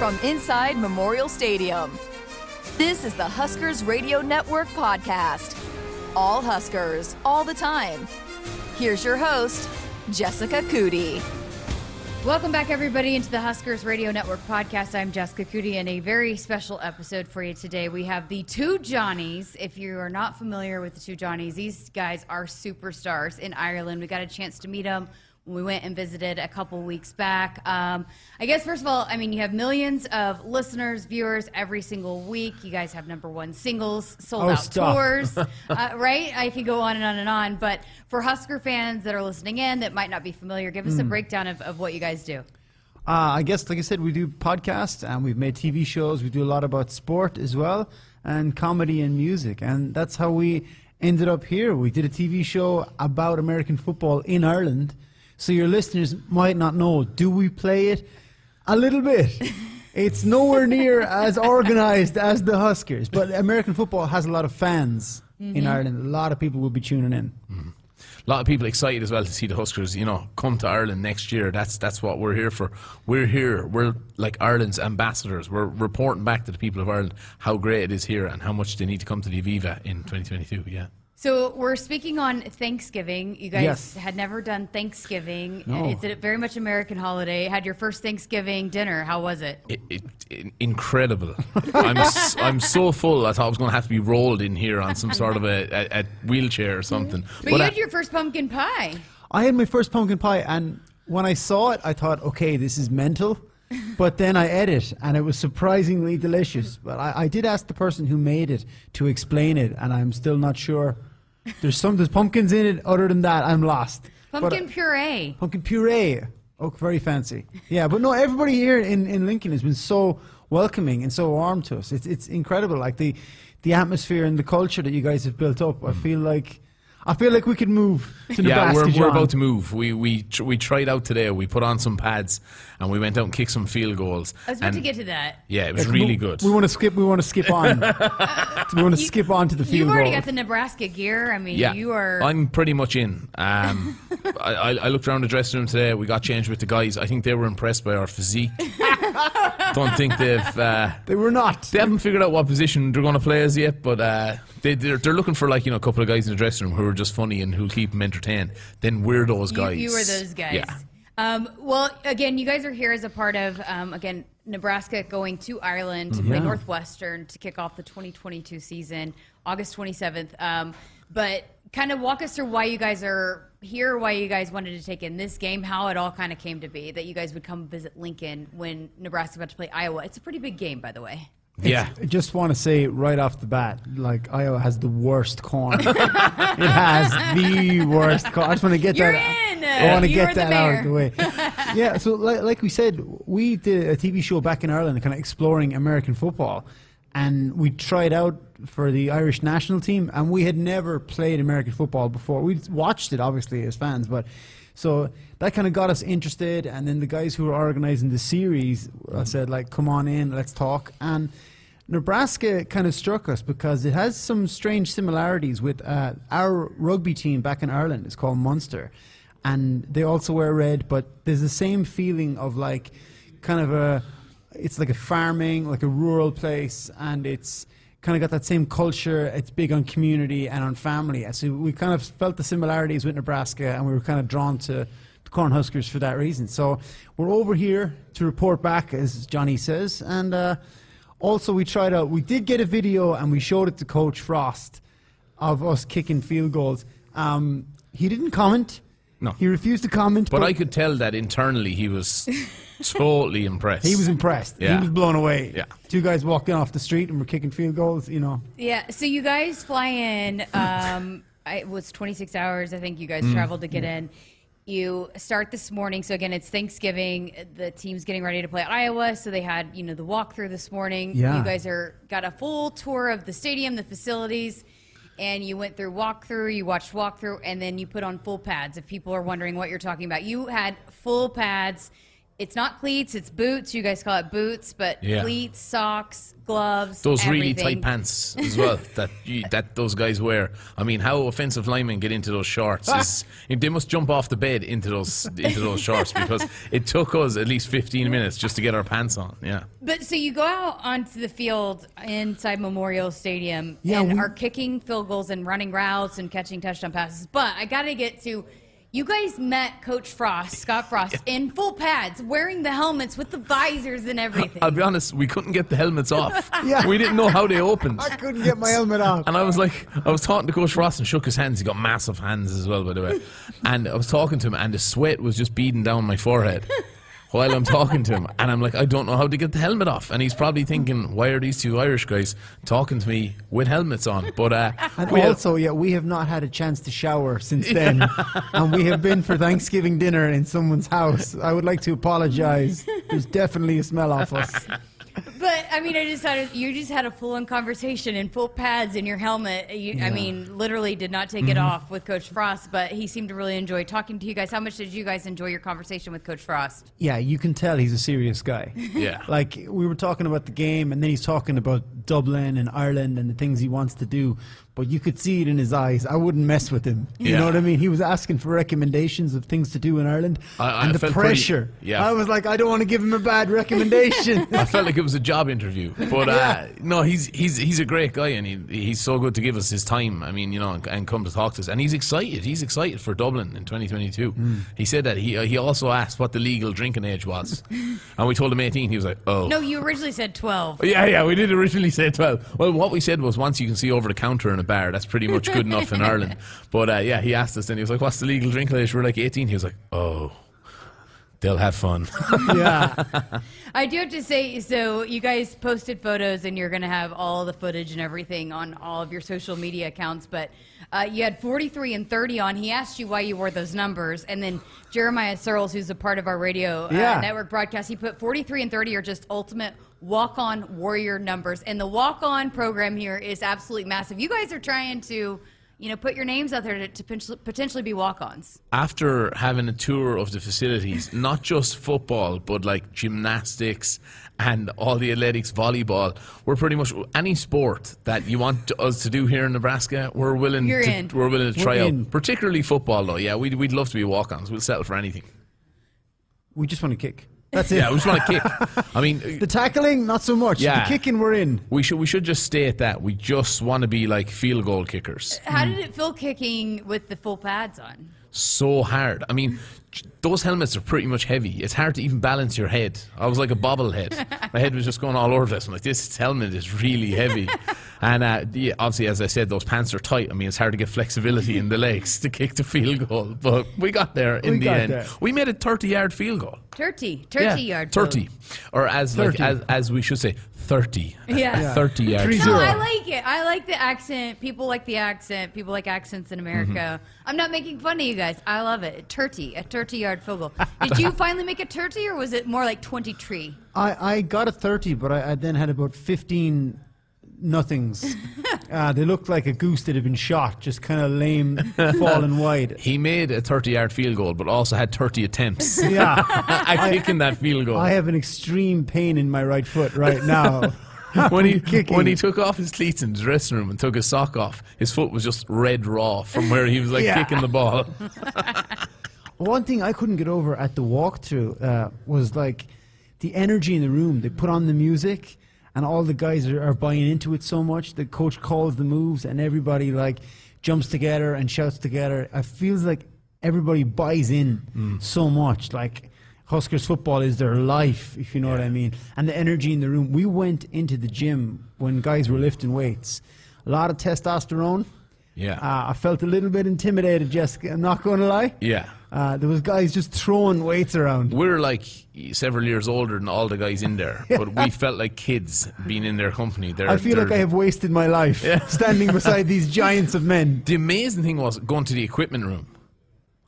from inside Memorial Stadium. This is the Huskers Radio Network podcast. All Huskers, all the time. Here's your host, Jessica Coody. Welcome back, everybody, into the Huskers Radio Network podcast. I'm Jessica Coody, and a very special episode for you today. We have the two Johnnies. If you are not familiar with the two Johnnies, these guys are superstars in Ireland. We got a chance to meet them we went and visited a couple weeks back. Um, I guess, first of all, I mean, you have millions of listeners, viewers every single week. You guys have number one singles, sold Oh, out stop. tours, uh, right? I could go on and on and on. But for Husker fans that are listening in that might not be familiar, give us Hmm. a breakdown of, of what you guys do. Uh, I guess, like I said, we do podcasts and we've made TV shows. We do a lot about sport as well and comedy and music. And that's how we ended up here. We did a TV show about American football in Ireland. So your listeners might not know do we play it? A little bit. It's nowhere near as organized as the Huskers. But American football has a lot of fans in mm-hmm. Ireland. A lot of people will be tuning in. A lot of people excited as well to see the Huskers, you know, come to Ireland next year. That's that's what we're here for. We're here. We're like Ireland's ambassadors. We're reporting back to the people of Ireland how great it is here and how much they need to come to the Aviva in 2022. Yeah. So we're speaking on Thanksgiving. You guys Yes. had never done Thanksgiving. No. Uh, it's a very much American holiday. Had your first Thanksgiving dinner. How was it? It, it, it- incredible. I'm s- I'm so full. I thought I was going to have to be rolled in here on some sort of a, a, a wheelchair or something. But, you I- had your first pumpkin pie. I had my first pumpkin pie, and when I saw it, I thought, okay, this is mental. But then I ate it, and it was surprisingly delicious. But I, I did ask the person who made it to explain it, and I'm still not sure. There's some there's pumpkins in it. Other than that, I'm lost. Pumpkin uh, puree. pumpkin puree. Oh, very fancy. Yeah, but no, everybody here in, in Lincoln has been so welcoming and so warm to us. It's it's incredible. Like the the atmosphere and the culture that you guys have built up. I feel like I feel like we could move to yeah, we're, we're about to move. We we tr- we tried out today. We put on some pads and we went out and kicked some field goals. I was about and to get to that. Yeah, it was Like, really we- good. We want to skip. We want to skip on. we want to skip on to the field You've already goal. got the Nebraska gear. I mean, yeah, you are. I'm pretty much in. Um, I, I, I looked around the dressing room today. We got changed with the guys. I think they were impressed by our physique. Don't think they've uh, they were not. they haven't figured out what position they're going to play as yet. But uh, they they're, they're looking for like you know a couple of guys in the dressing room who are just funny and who'll keep them entertained. Then we're those guys. you were those guys. Yeah. Um, well, again, you guys are here as a part of um, again Nebraska going to Ireland to play Northwestern to kick off the 2022 season, August 27th. Um, but kind of walk us through why you guys are here, why you guys wanted to take in this game, how it all kind of came to be that you guys would come visit Lincoln when Nebraska about to play Iowa. It's a pretty big game, by the way. Yeah. I just want to say right off the bat, like Iowa has the worst corn. it has the worst corn. I just want to get You're that. in. I want to You're get the that out of the way. yeah. So, like, like we said, we did a TV show back in Ireland, kind of exploring American football, and we tried out for the Irish national team, and we had never played American football before. We watched it obviously as fans, but so that kind of got us interested. And then the guys who were organizing the series uh, said, like, come on in, let's talk. And Nebraska kind of struck us because it has some strange similarities with uh, our rugby team back in Ireland. It's called Munster. And they also wear red, but there's the same feeling of like kind of a, it's like a farming, like a rural place, and it's kind of got that same culture. It's big on community and on family. So we kind of felt the similarities with Nebraska, and we were kind of drawn to the Cornhuskers for that reason. So we're over here to report back, as Johnny says, and uh, also we tried out. We did get a video, and we showed it to Coach Frost of us kicking field goals. Um, he didn't comment. No. He refused to comment. But I could tell that internally he was totally impressed. He was impressed. Yeah. He was blown away. Yeah. Two guys walking off the street and we're kicking field goals, you know. Yeah. So you guys fly in. Um, it was 26 hours. I think you guys traveled to get in. You start this morning. So again, it's Thanksgiving. The team's getting ready to play Iowa. So they had you know the walkthrough this morning. Yeah. You guys are got a full tour of the stadium, the facilities. And you went through walkthrough, you watched walkthrough, and then you put on full pads. If people are wondering what you're talking about, you had full pads it's not cleats, it's boots. You guys call it boots, but Yeah. cleats, socks, gloves. Those really tight pants as well that you, that those guys wear. I mean, how offensive linemen get into those shorts is they must jump off the bed into those into those shorts because it took us at least 15 minutes just to get our pants on. Yeah. But so you go out onto the field inside Memorial Stadium Yeah, and we- are kicking field goals and running routes and catching touchdown passes. But I got to get to you guys met Coach Frost, Scott Frost, in full pads, wearing the helmets with the visors and everything. I'll be honest, we couldn't get the helmets off. Yeah. We didn't know how they opened. I couldn't get my helmet off. And I was like, I was talking to Coach Frost and shook his hands. He got massive hands as well, by the way. And I was talking to him, and the sweat was just beading down my forehead while I'm talking to him. And I'm like, I don't know how to get the helmet off. And he's probably thinking, why are these two Irish guys talking to me with helmets on? But uh, And also, yeah, we have not had a chance to shower since then. and we have been for Thanksgiving dinner in someone's house. I would like to apologize. There's definitely a smell off us. But I mean, I just had a, you just had a full on conversation in full pads in your helmet. You, I mean, literally did not take it Mm-hmm. off with Coach Frost, but he seemed to really enjoy talking to you guys. How much did you guys enjoy your conversation with Coach Frost? Yeah, you can tell he's a serious guy. Yeah. Like, we were talking about the game, and then he's talking about Dublin and Ireland and the things he wants to do. But you could see it in his eyes. I wouldn't mess with him. Yeah. You know what I mean? He was asking for recommendations of things to do in Ireland. I- I and the felt pretty- pressure. yeah. I was like, I don't want to give him a bad recommendation. I felt like it was a job interview, but uh, no, he's he's he's a great guy, and he, he's so good to give us his time. I mean, you know, and, and come to talk to us, and he's excited. He's excited for Dublin in 2022. He said that he uh, he also asked what the legal drinking age was, and we told him 18. He was like, oh. No, you originally said 12. Yeah, yeah, we did originally say 12. Well, what we said was once you can see over the counter in a bar, that's pretty much good enough in Ireland. But uh, yeah, he asked us and he was like, what's the legal drinking age? We're like 18. He was like, oh, they'll have fun. yeah. I do have to say, so you guys posted photos and you're going to have all the footage and everything on all of your social media accounts, but uh, you had 43 and 30 on. He asked you why you wore those numbers. And then Jeremiah Sirles, who's a part of our radio uh, Yeah. network broadcast, he put 43 and 30 are just ultimate walk on warrior numbers. And the walk on program here is absolutely massive. You guys are trying to. You know, put your names out there to, to potentially- potentially be walk-ons. after having a tour of the facilities, not just football, but like gymnastics and all the athletics, volleyball, we're pretty much any sport that you want us to do here in Nebraska, we're willing You're to in. we're willing to We're try out. in. Particularly football though, yeah, we'd we'd love to be walk-ons. We'll settle for anything. We just want to kick. That's it. Yeah, we just want to kick. I mean, The tackling, not so much. Yeah. The kicking, we're in. we should we should just state that we just want to be like field goal kickers. How did it feel kicking with the full pads on? so hard. I mean, j- those helmets are pretty much heavy. It's hard to even balance your head. I was like a bobblehead. My head was just going all over this. I'm like, this helmet is really heavy. And uh, yeah, obviously, as I said, those pants are tight. I mean, it's hard to get flexibility in the legs to kick the field goal. But we got there in We the end. there. We made a 30 yard field goal. Turkey, turkey Yeah, yard. 30. Or as, like, as, as we should say, 30. Yeah. yeah. 30 yard Three field No. I like it. I like the accent. People like the accent. People like accents in America. Mm-hmm. I'm not making fun of you guys. I love it. Turkey, a turkey yard field goal. Did you finally make a turkey, or was it more like 23? I, I got a 30, but I, I then had about 15 nothings. uh, they looked like a goose that had been shot, just kind of lame, falling wide. He made a 30 yard field goal, but also had 30 attempts Yeah. at kicking that field goal. I have an extreme pain in my right foot right now. when he Kicking. when he took off his cleats in the dressing room and took his sock off, his foot was just red raw from where he was like Yeah. kicking the ball. One thing I couldn't get over at the walkthrough uh, was like the energy in the room. They put on the music, and all the guys are, are buying into it so much. The coach calls the moves, and everybody like jumps together and shouts together. It feels like everybody buys in so much. Like Huskers football is their life, if you know what I mean. And the energy in the room. We went into the gym when guys were lifting weights. A lot of testosterone. Yeah. Uh, I felt a little bit intimidated, Jessica. I'm not going to lie. Yeah. Uh, there was guys just throwing weights around. We're like several years older than all the guys in there, but we felt like kids being in their company. They're, I feel like I have wasted my life standing beside these giants of men. The amazing thing was going to the equipment room.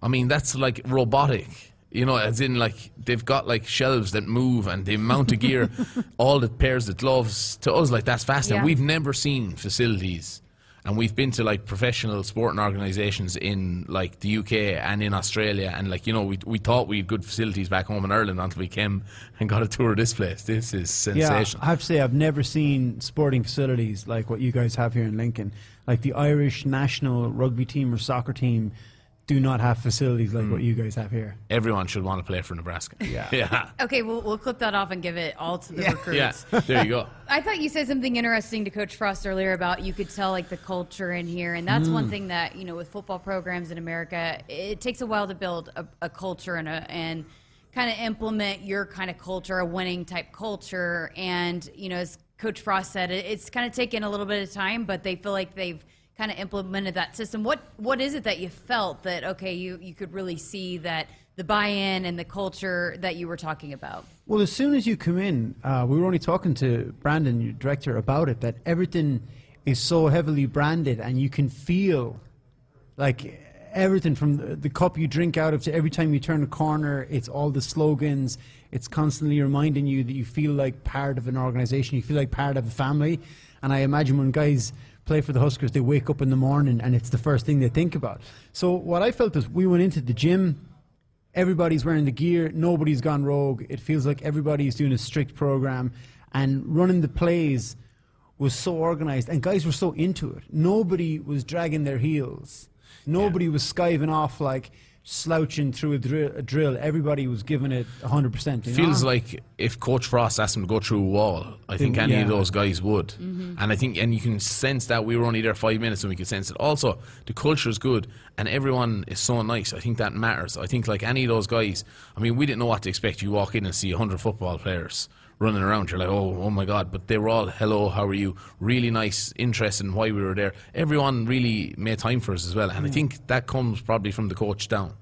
I mean, that's like robotic. You know, as in like they've got like shelves that move and they mount the gear, all the pairs of gloves. To us, like that's fascinating. Yeah. We've never seen facilities And we've been to like professional sporting organisations in like the UK and in Australia, and like you know, we we thought we had good facilities back home in Ireland until we came and got a tour of this place. This is Yeah, sensational. I have to say I've never seen sporting facilities like what you guys have here in Lincoln. Like the Irish national rugby team or soccer team do not have facilities like what you guys have here. Everyone should want to play for Nebraska. Yeah. yeah, Okay, we'll, we'll clip that off and give it all to the Yeah. recruits. yeah. There you go. I thought you said something interesting to Coach Frost earlier about you could tell like the culture in here, and that's Mm. one thing that you know with football programs in America, it takes a while to build a, a culture and a and kind of implement your kind of culture, a winning type culture, and you know as Coach Frost said, it, it's kind of taken a little bit of time, but they feel like they've kind of implemented that system. What what is it that you felt that okay you you could really see that the buy-in and the culture that you were talking about? Well, as soon as you come in, uh, we were only talking to Brandon, your director, about it. That everything is so heavily branded, and you can feel like everything from the, the cup you drink out of to every time you turn a corner. It's all the slogans. It's constantly reminding you that you feel like part of an organization. You feel like part of a family. And I imagine when guys play for the Huskers, they wake up in the morning and it's the first thing they think about. So what I felt is we went into the gym everybody's wearing the gear, nobody's gone rogue. It feels like everybody's doing a strict program, and running the plays was so organized, and guys were so into it. Nobody was dragging their heels. Nobody was skiving off like slouching through a drill. A drill. Everybody was giving it 100%. you feels know? like if Coach Frost asked him to go through a wall, I think Then- any of those guys would. Mm-hmm. And I think, and you can sense that we were only there five minutes, and we could sense it. Also, the culture is good, and everyone is so nice. I think that matters. I think like any of those guys. I mean, we didn't know what to expect. You walk in and see hundred football players running around. You're like, oh, oh my god! But they were all, hello, how are you? Really nice, interested in why we were there. Everyone really made time for us as well, and I mm. think that comes probably from the coach down.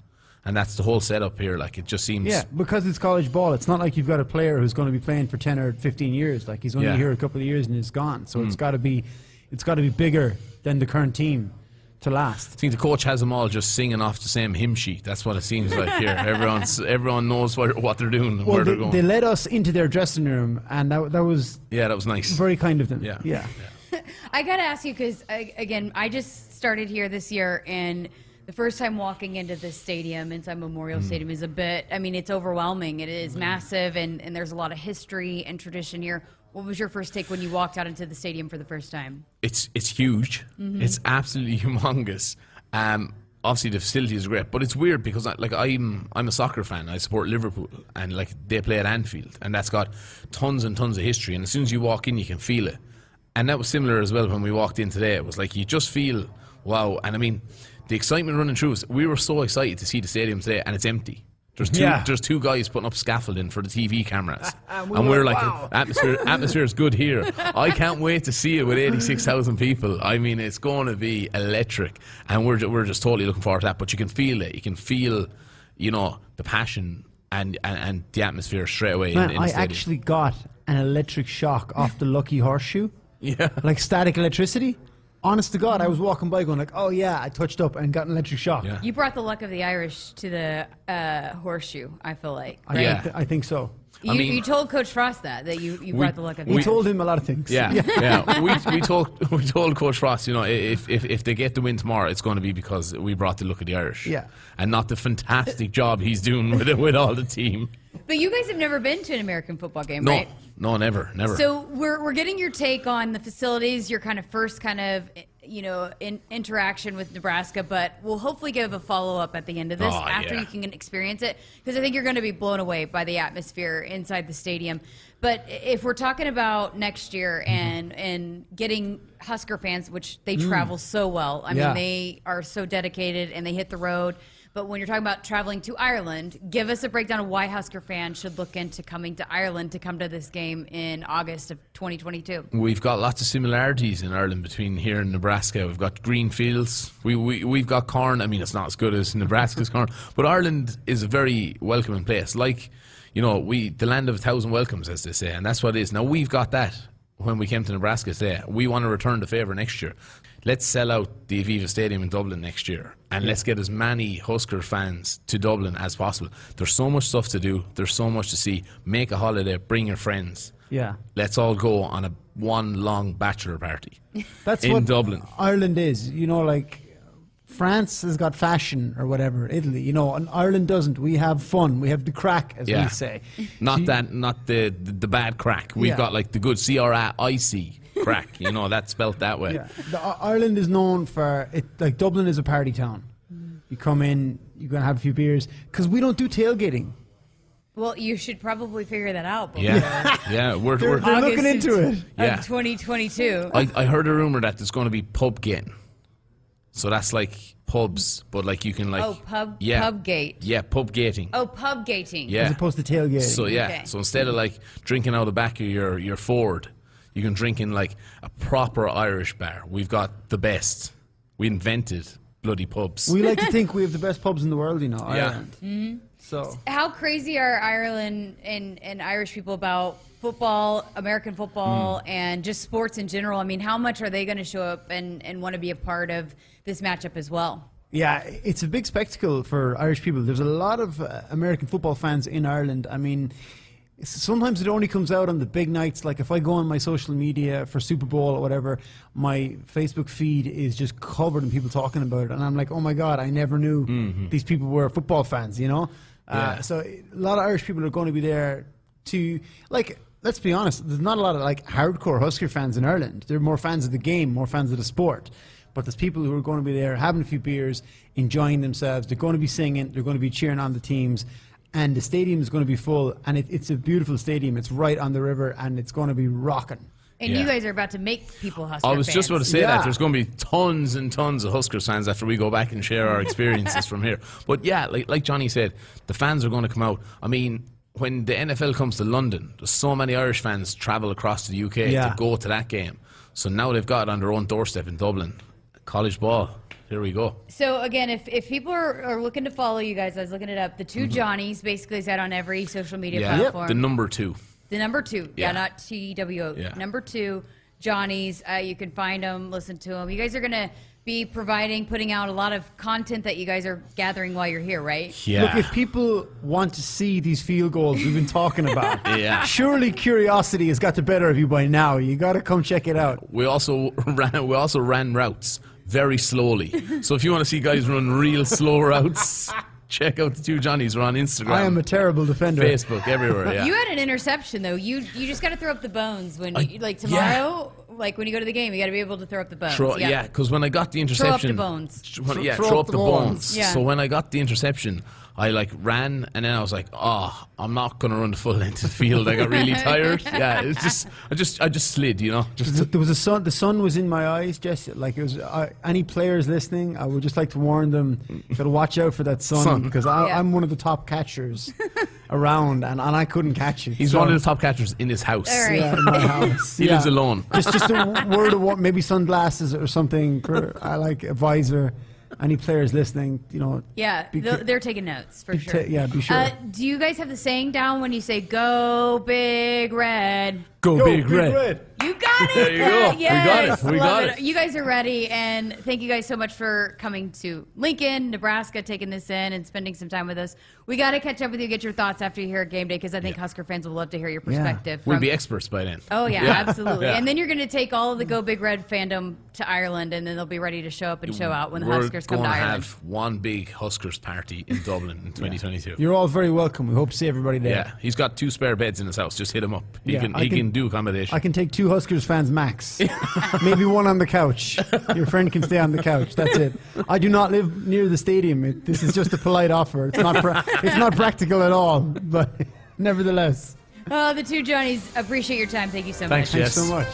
And that's the whole setup here. Like it just seems. Yeah, because it's college ball. It's not like you've got a player who's going to be playing for ten or fifteen years. Like he's only Yeah. here a couple of years and he's gone. So it's mm. got to be, it's got to be bigger than the current team to last. I think the coach has them all just singing off the same hymn sheet. That's what it seems like here. Everyone's everyone knows what, what they're doing and Well, where they, they're going. they led us into their dressing room, and that that was yeah, that was nice. very kind of them. Yeah. yeah. I gotta ask you because again, I just started here this year, and the first time walking into this stadium, inside Memorial mm. Stadium, is a bit. I mean, it's overwhelming. It is mm. massive, and and there's a lot of history and tradition here. What was your first take when you walked out into the stadium for the first time? it's it's huge. It's absolutely humongous. Um, obviously the facility is great, but it's weird because I, like I'm I'm a soccer fan. I support Liverpool, and like they play at Anfield, and that's got tons and tons of history. And as soon as you walk in, you can feel it. And that was similar as well when we walked in today. It was like you just feel wow. And I mean, the excitement running through us. We were so excited to see the stadium today, and it's empty. There's two. Yeah. There's two guys putting up scaffolding for the TV cameras, And and, we we were like, "Wow." atmosphere. Atmosphere is good here. I can't wait to see it with eighty-six thousand people. I mean, it's going to be electric, and we're we're just totally looking forward to that. But you can feel it. You can feel, you know, the passion and and, and the atmosphere straight away. Man, in, in I actually got an electric shock off the Lucky Horseshoe, yeah. like static electricity. Honest to God, I was walking by going like, "Oh yeah," I touched up and got an electric shock. Yeah. You brought the luck of the Irish to the uh, horseshoe. I feel like. I, right? Yeah. th- I think so. You, I mean- you told Coach Frost that that you, you We- brought the luck of the We Irish. told him a lot of things. Yeah, yeah. We, we told we told Coach Frost, you know, if, if if they get the win tomorrow, it's going to be because we brought the look of the Irish. Yeah. and not the fantastic job he's doing with with all the team. But you guys have never been to an American football game, No, right? no, never, never. So we're we're getting your take on the facilities, your kind of first kind of you know in, interaction with Nebraska, but we'll hopefully give a follow up at the end of this Oh, after yeah. you can experience it because I think you're going to be blown away by the atmosphere inside the stadium. But if we're talking about next year Mm-hmm. and and getting Husker fans, which they travel so well, I Yeah. mean they are so dedicated and they hit the road. But when you're talking about traveling to Ireland, give us a breakdown of why Husker fans should look into coming to Ireland to come to this game in August of 2022. We've got lots of similarities in Ireland between here and Nebraska. We've got green fields. We, we, we've got corn. I mean, it's not as good as Nebraska's corn, but Ireland is a very welcoming place. Like, you know, we the land of a thousand welcomes, as they say, and that's what it is. Now, we've got that when we came to Nebraska today. We want to return the favour next year. Let's sell out the Aviva Stadium in Dublin next year, and let's get as many Husker fans to Dublin as possible. There's so much stuff to do. There's so much to see. Make a holiday. Bring your friends Yeah. let's all go on a one long bachelor party. That's in what Dublin. Ireland is. You know, like France has got fashion or whatever. Italy, you know, and Ireland doesn't. We have fun. We have the crack, as Yeah. we say. Not that, not the the, the bad crack. We've Yeah. got like the good C R I C crack. You know, that's spelt that way. Yeah, the, I- Ireland is known for it. Like Dublin is a party town. You come in, you're gonna have a few beers because we don't do tailgating. Well, you should probably figure that out. before Yeah, yeah. We're, They're, we're, they're looking August into it. Yeah. Of 2022. I, I heard a rumor that there's going to be pub getting. So that's like pubs, but like you can like Oh, pub- yeah, pub gate. Yeah, pub gating. oh, pub gating. yeah. As opposed to tailgating. So yeah, Okay. so instead of like drinking out the back of your your Ford, you can drink in like a proper Irish bar. We've got the best. We invented bloody pubs. we like to think we have the best pubs in the world. You know, Yeah. Ireland. Mm-hmm. So How crazy are Ireland and, and Irish people about football, American football, Hmm. and just sports in general? I mean, how much are they going to show up and, and want to be a part of this matchup as well? Yeah, it's a big spectacle for Irish people. There's a lot of uh, American football fans in Ireland. I mean, sometimes it only comes out on the big nights. Like if I go on my social media for Super Bowl or whatever, my Facebook feed is just covered in people talking about it, and I'm like, oh my god, I never knew these people were football fans. You know, uh, Yeah. so a lot of Irish people are going to be there to like. Let's be honest. There's not a lot of like hardcore Husker fans in Ireland. They're more fans of the game, more fans of the sport. But there's people who are going to be there having a few beers, enjoying themselves. They're going to be singing. They're going to be cheering on the teams. And the stadium is going to be full. And it, it's a beautiful stadium. It's right on the river and it's going to be rocking. And Yeah. you guys are about to make people Husker I was just about to say Yeah. that there's going to be tons and tons of Husker fans after we go back and share our experiences from here. But yeah, like like Johnny said, the fans are going to come out. I mean, when the NFL comes to London, there's so many Irish fans travel across to the UK Yeah. to go to that game. So now they've got it on their own doorstep in Dublin. College ball. Here we go. So again, if, if people are, are looking to follow you guys, I was looking it up. The 2 Johnnies basically is out on every social media Mm-hmm. Yeah, platform. the number two. The number two, yeah, Yeah. not T W O. Yeah. Number two, Johnnies. Uh, you can find them, listen to them. You guys are gonna be providing, putting out a lot of content that you guys are gathering while you're here, right? Yeah. Look, if people want to see these field goals we've been talking about, Yeah. surely curiosity has got the better of you by now. You got to come check it out. We also ran. We also ran routes very slowly. so if you want to see guys run real slow routes, check out the two Johnnies. We're on Instagram. I am a terrible defender. Facebook everywhere. Yeah. You had an interception though. You you just got to throw up the bones when I- you, like tomorrow, like when you go to the game, you got to be able to throw up the bones. Throw, yeah, because when I got the interception, Throw up the bones. Th- when- yeah, throw, up the bones. Yeah. So when I got the interception, I like ran and then I was like, oh, I'm not gonna run the full length of the field. I got really tired. Yeah, it's just, I just, I just slid, you know. Just There was a sun. The sun was in my eyes. Just like it was. Uh, any players listening, I would just like to warn them to watch out for that sun, Sun. because I, Yeah. I'm one of the top catchers around, and, and I couldn't catch it. he's So- one of the top catchers in his house. All right. Yeah, in my house. He lives alone. Just just a word of what maybe sunglasses or something. I like advisor. Any players listening, you know. Yeah, be they'll- ca- they're taking notes for sure. ta- yeah, be sure. Uh, do you guys have the saying down when you say "Go Big Red"? Go, Go, big, red. red. You got it. There you Pat. go. We got Yes. it. We Love got it. You guys are ready, and thank you guys so much for coming to Lincoln, Nebraska, taking this in and spending some time with us. We got to catch up with you, get your thoughts after you hear game day, because I think Husker fans will love to hear your Yeah. perspective. We'd be experts by then. Oh yeah, Yeah. absolutely. Yeah. And then you're going to take all of the Go Big Red fandom to Ireland, and then they'll be ready to show up and show out when the We're Huskers come to gonna Ireland. have one big Huskers party in Dublin in 2022. You're all very welcome. We hope to see everybody there. Yeah, he's got two spare beds in his house. Just hit him up. He Yeah, can I he can- can do accommodation. I can take two Huskers fans max. Maybe one on the couch. Your friend can stay on the couch. That's it. I do not live near the stadium. It, this is just a polite offer. It's not. Pra- it's not practical at all. But nevertheless, Oh, the two Johnnies appreciate your time. Thank you so Thanks, much. thanks so much.